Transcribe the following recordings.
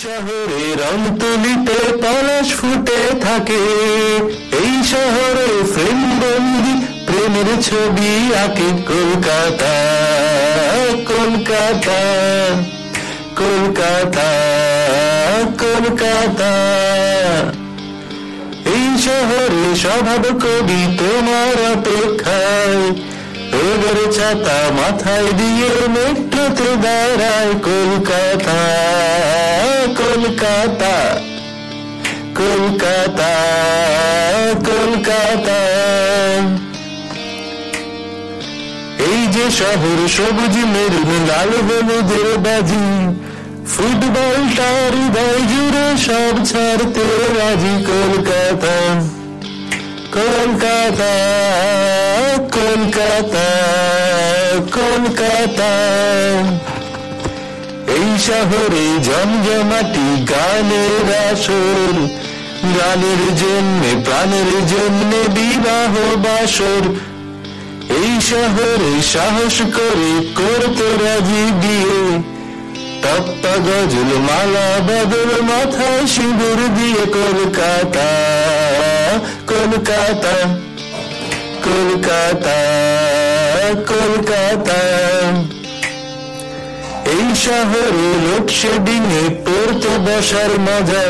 শহরে রংতুলিতে পলাশ ফুটে থাকে। এই শহরে ফ্রেম বন্দি প্রেমের ছবি আঁকে কলকাতা কলকাতা কলকাতা কলকাতা। এই শহরে স্বভাব কবি তোমার অপেক্ষায় এবার ছাতা মাথায় দিয়ে মেট্রোতে দাঁড়ায় কলকাতা। কলকাতা কলকাতা কলকাতা। এই যে শহর সবুজ মেরুন লাল হলুদের বাজি ফুটবলটার হৃদয় জুড়ে সব ছাড়তে রাজি কলকাতা। কলকাতা কলকাতা কলকাতা। এই শহরে জমজমাটি গানের আসর গানের জন্য, প্রাণের জন্য বিবাহ বাসর। এই শহরে সাহস করে করতে রাজি দিয়ে। তপ্পা গজল মালা বদল মাথায় সিঁদুর দিয়ে কলকাতা কলকাতা কলকাতা কলকাতা। শহরে লোডশেডিং এ পড়তে বসার মজা।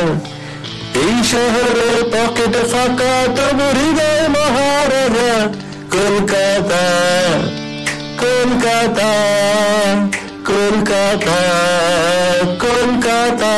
এই শহরে পকেট ফাঁকা, তবু হৃদয় মহারাজা, কলকাতা কলকাতা কলকাতা কলকাতা।